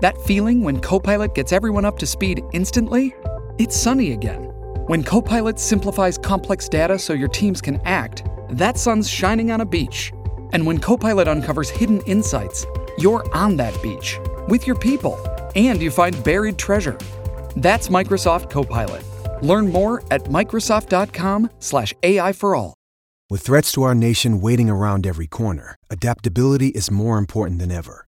That feeling when Copilot gets everyone up to speed instantly? It's sunny again. When Copilot simplifies complex data so your teams can act, that sun's shining on a beach. And when Copilot uncovers hidden insights, you're on that beach with your people and you find buried treasure. That's Microsoft Copilot. Learn more at Microsoft.com/slash AI for all. With threats to our nation waiting around every corner, adaptability is more important than ever.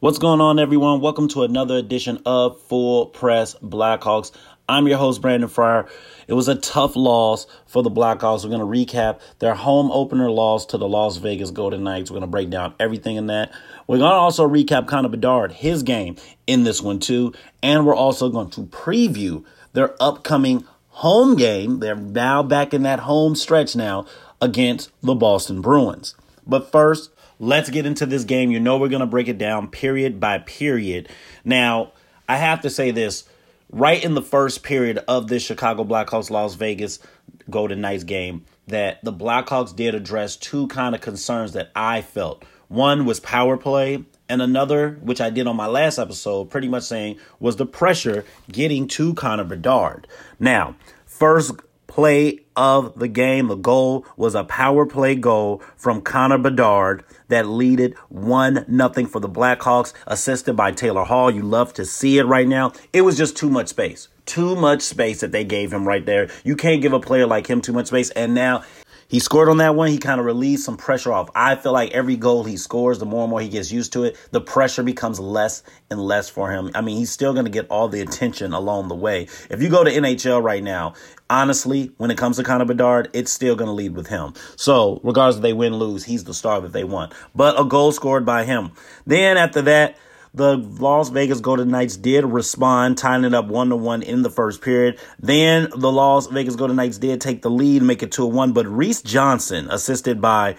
What's going on, everyone? Welcome to another edition of Full Press Blackhawks. I'm your host, Brandon Fryer. It was a tough loss for the Blackhawks. We're going to recap their home opener loss to the Las Vegas Golden Knights. We're going to break down everything in that. We're going to also recap Connor Bedard, his game in this one, too. And we're also going to preview their upcoming home game. They're now back in that home stretch now against the Boston Bruins. But first, let's get into this game. You know, we're going to break it down period by period. Now, I have to say this right in the first period of this Chicago Blackhawks Las Vegas Golden Knights game that the Blackhawks did address two kind of concerns that I felt. One was power play, and another, which I did on my last episode, pretty much saying was the pressure getting to Connor Bedard. Now, first play of the game, the goal was a power play goal from Connor Bedard that leaded one nothing for the Blackhawks, assisted by Taylor Hall. You love to see it right now. It was just too much space. Too much space that they gave him right there. You can't give a player like him too much space. And now he scored on that one. He kind of released some pressure off. I feel like every goal he scores, the more and more he gets used to it, the pressure becomes less and less for him. I mean, he's still going to get all the attention along the way. If you go to NHL right now, honestly, when it comes to Connor Bedard, it's still going to lead with him. So, regardless if they win, lose, he's the star that they want. But a goal scored by him. Then after that, the Las Vegas Golden Knights did respond, tying it up one to one in the first period. Then the Las Vegas Golden Knights did take the lead, make it two one. But Reese Johnson, assisted by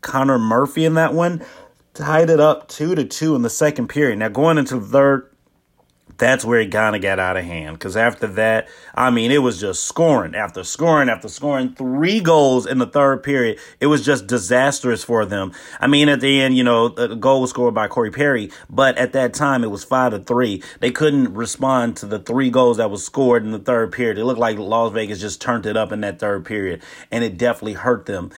Connor Murphy in that one, tied it up two to two in the second period. Now going into the third, that's where it kind of got out of hand. Because after that, I mean, it was just scoring after scoring after scoring. Three goals in the third period. It was just disastrous for them. I mean, at the end, you know, the goal was scored by Corey Perry, but at that time, it was five to three. They couldn't respond to the three goals that was scored in the third period. It looked like Las Vegas just turned it up in that third period, and it definitely hurt them.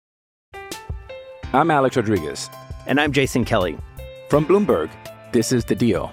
I'm Alex Rodriguez. And I'm Jason Kelly. From Bloomberg, this is The Deal.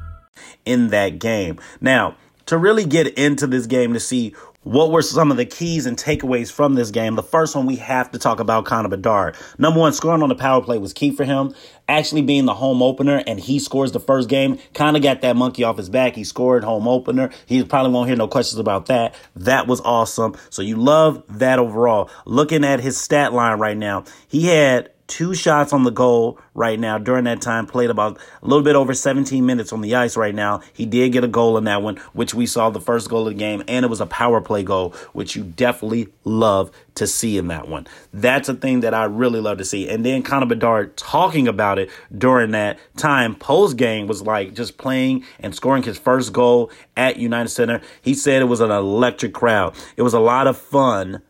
In that game. Now, to really get into this game to see what were some of the keys and takeaways from this game? The first one we have to talk about Connor Bedard. Number one, scoring on the power play was key for him. Actually being the home opener and he scores the first game, kind of got that monkey off his back. He scored home opener. He probably won't hear no questions about that. That was awesome. So you love that overall. Looking at his stat line right now, he had two shots on the goal right now during that time. Played about a little bit over 17 minutes on the ice right now. He did get a goal in that one, which we saw the first goal of the game, and it was a power play goal, which you definitely love to see in that one. That's a thing that I really love to see. And then Connor Bedard talking about it during that time post game was like just playing and scoring his first goal at United Center. He said it was an electric crowd. It was a lot of fun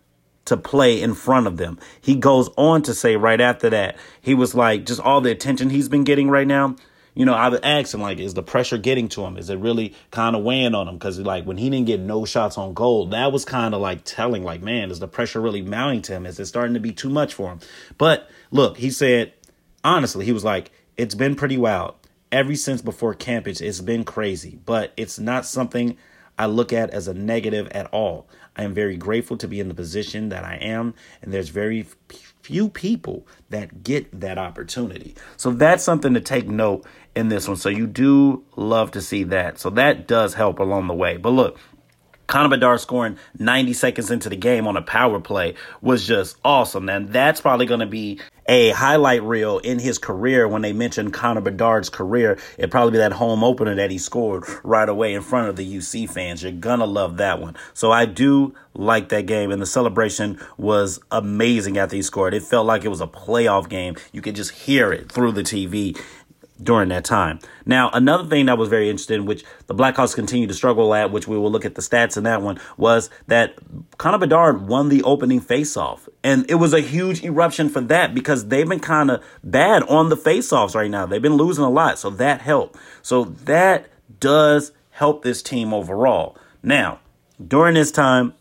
to play in front of them. He goes on to say right after that, he was like, just all the attention he's been getting right now. You know, I was asking, like, is the pressure getting to him? Is it really kind of weighing on him? Because, like, when he didn't get no shots on goal, that was kind of like telling, like, man, is the pressure really mounting to him? Is it starting to be too much for him? But look, he said, honestly, he was like, it's been pretty wild. Ever since before camp, it's, it's been crazy, but it's not something I look at as a negative at all. I am very grateful to be in the position that I am, and there's very few people that get that opportunity. So that's something to take note in this one. So you do love to see that. So that does help along the way. But look, Connor Bedard scoring 90 seconds into the game on a power play was just awesome. And that's probably going to be a highlight reel in his career when they mention Connor Bedard's career. It'd probably be that home opener that he scored right away in front of the UC fans. You're going to love that one. So I do like that game. And the celebration was amazing after he scored. It felt like it was a playoff game. You could just hear it through the TV during that time. Now, another thing that was very interesting, which the Blackhawks continue to struggle at, which we will look at the stats in that one, was that Connor Bedard won the opening faceoff. And it was a huge eruption for that because they've been kind of bad on the faceoffs right now. They've been losing a lot, so that helped. So that does help this team overall. Now, during this time,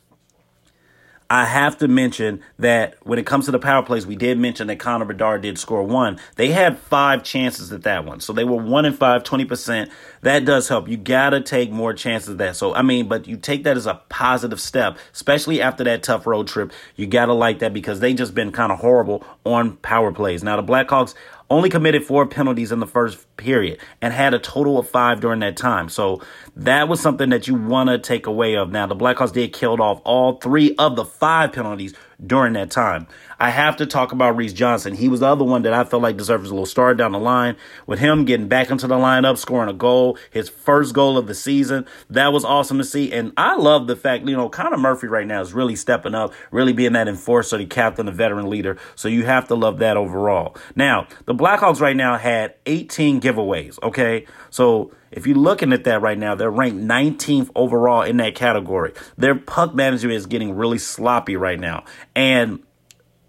I have to mention that when it comes to the power plays, we did mention that Connor Bedard did score one. They had five chances at that one. So they were one in five, 20%. That does help. You got to take more chances that. So, I mean, but you take that as a positive step, especially after that tough road trip. You got to like that because they just been kind of horrible on power plays. Now, the Blackhawks only committed four penalties in the first period and had a total of five during that time. So that was something that you want to take away of. Now, the Blackhawks did killed off all three of the five penalties during that time. I have to talk about Reese Johnson. He was the other one that I felt like deserves a little star down the line. With him getting back into the lineup, scoring a goal, his first goal of the season. That was awesome to see. And I love the fact, you know, Connor Murphy right now is really stepping up, really being that enforcer, the captain, the veteran leader. So you have to love that overall. Now, the Blackhawks right now had 18 giveaways, okay? So if you're looking at that right now, they're ranked 19th overall in that category. Their puck management is getting really sloppy right now. And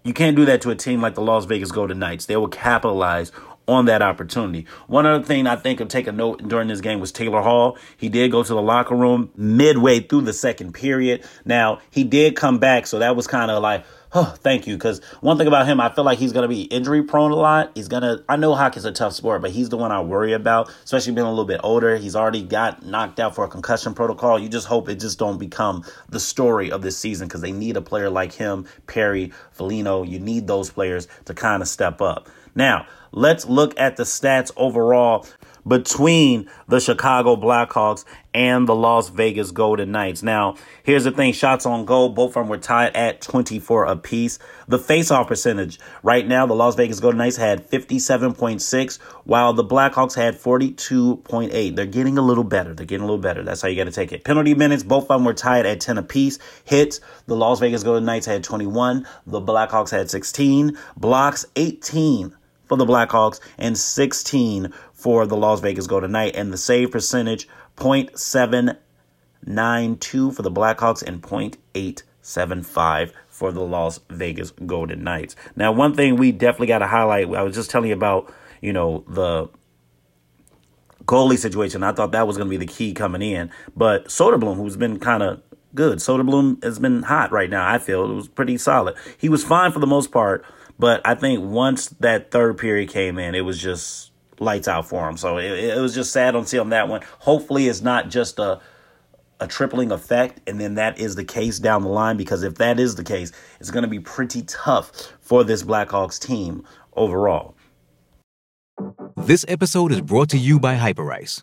you can't do that to a team like the Las Vegas Golden Knights. They will capitalize on that opportunity. One other thing I think of take a note during this game was Taylor Hall. He did go to the locker room midway through the second period. Now, he did come back, so that was kind of like, Oh, thank you. Because one thing about him, I feel like he's going to be injury prone a lot. He's going to, I know hockey's a tough sport, but he's the one I worry about, especially being a little bit older. He's already got knocked out for a concussion protocol. You just hope it just don't become the story of this season because they need a player like him, Perry, Foligno. You need those players to kind of step up. Now, let's look at the stats overall between the Chicago Blackhawks and the Las Vegas Golden Knights. Now, here's the thing shots on goal, both of them were tied at 24 apiece. The faceoff percentage, right now, the Las Vegas Golden Knights had 57.6, while the Blackhawks had 42.8. They're getting a little better. They're getting a little better. That's how you got to take it. Penalty minutes, both of them were tied at 10 apiece. Hits, the Las Vegas Golden Knights had 21, the Blackhawks had 16. Blocks, 18 for the Blackhawks and 16 for the Las Vegas Golden Knights. And the save percentage, 0.792 for the Blackhawks and 0.875 for the Las Vegas Golden Knights. Now, one thing we definitely got to highlight, I was just telling you about, you know, the goalie situation. I thought that was going to be the key coming in. But Soderblom, who's been kind of good, Soderblom has been hot right now, I feel. It was pretty solid. He was fine for the most part. But I think once that third period came in, it was just lights out for him. So it, it was just sad on see on that one. Hopefully, it's not just a a tripling effect, and then that is the case down the line. Because if that is the case, it's going to be pretty tough for this Blackhawks team overall. This episode is brought to you by Hyperice,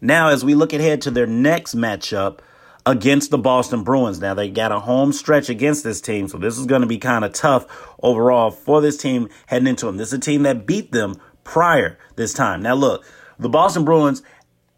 Now, as we look ahead to their next matchup against the Boston Bruins, now they got a home stretch against this team, so this is going to be kind of tough overall for this team heading into them. This is a team that beat them prior this time. Now, look, the Boston Bruins,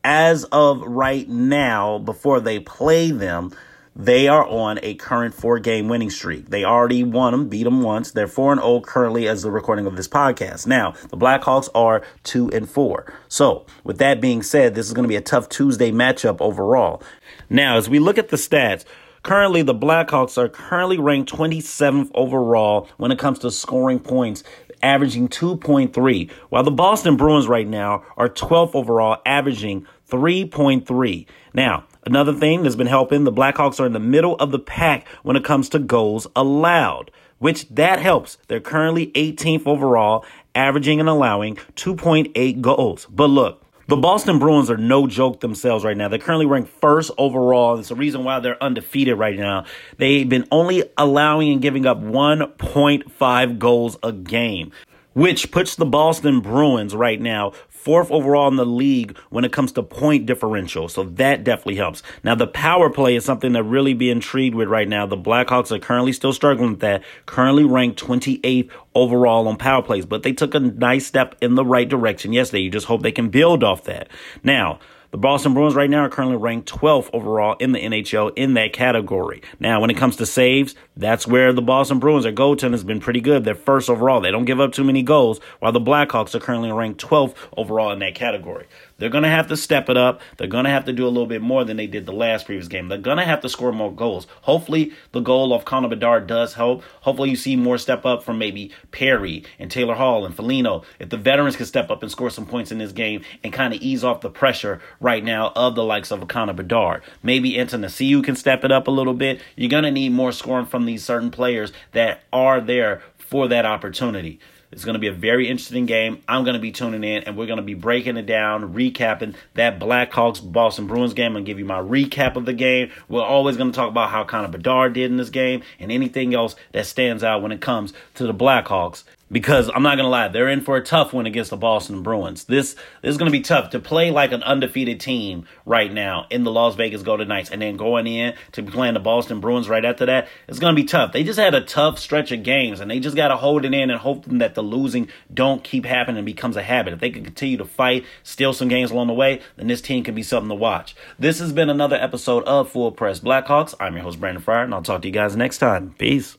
as of right now, before they play them, they are on a current four game winning streak. They already won them, beat them once. They're 4 and 0 currently as the recording of this podcast. Now, the Blackhawks are 2 and 4. So, with that being said, this is going to be a tough Tuesday matchup overall. Now, as we look at the stats, currently the Blackhawks are currently ranked 27th overall when it comes to scoring points averaging 2.3, while the Boston Bruins right now are 12th overall, averaging 3.3. Now, Another thing that's been helping the Blackhawks are in the middle of the pack when it comes to goals allowed, which that helps. They're currently 18th overall, averaging and allowing 2.8 goals. But look, the Boston Bruins are no joke themselves right now. They're currently ranked first overall. It's the reason why they're undefeated right now. They've been only allowing and giving up 1.5 goals a game, which puts the Boston Bruins right now fourth overall in the league when it comes to point differential. So that definitely helps. Now, the power play is something to really be intrigued with right now. The Blackhawks are currently still struggling with that, currently ranked 28th overall on power plays, but they took a nice step in the right direction yesterday. You just hope they can build off that. Now, the Boston Bruins right now are currently ranked 12th overall in the NHL in that category. Now, when it comes to saves, that's where the Boston Bruins, their goaltending has been pretty good. They're first overall. They don't give up too many goals, while the Blackhawks are currently ranked 12th overall in that category. They're going to have to step it up. They're going to have to do a little bit more than they did the last previous game. They're going to have to score more goals. Hopefully, the goal of Connor Bedard does help. Hopefully, you see more step up from maybe Perry and Taylor Hall and Foligno. If the veterans can step up and score some points in this game and kind of ease off the pressure right now of the likes of Connor Bedard. Maybe Athanasiou can step it up a little bit. You're going to need more scoring from these certain players that are there for that opportunity. It's going to be a very interesting game. I'm going to be tuning in and we're going to be breaking it down, recapping that Blackhawks Boston Bruins game. To give you my recap of the game. We're always going to talk about how Connor Bedard did in this game and anything else that stands out when it comes to the Blackhawks because I'm not gonna lie, they're in for a tough one against the Boston Bruins. This this is gonna be tough to play like an undefeated team right now in the Las Vegas Golden Knights, and then going in to be playing the Boston Bruins right after that. It's gonna be tough. They just had a tough stretch of games, and they just gotta hold it in and hope that the losing don't keep happening and becomes a habit. If they can continue to fight, steal some games along the way, then this team can be something to watch. This has been another episode of Full Press Blackhawks. I'm your host Brandon Fryer, and I'll talk to you guys next time. Peace.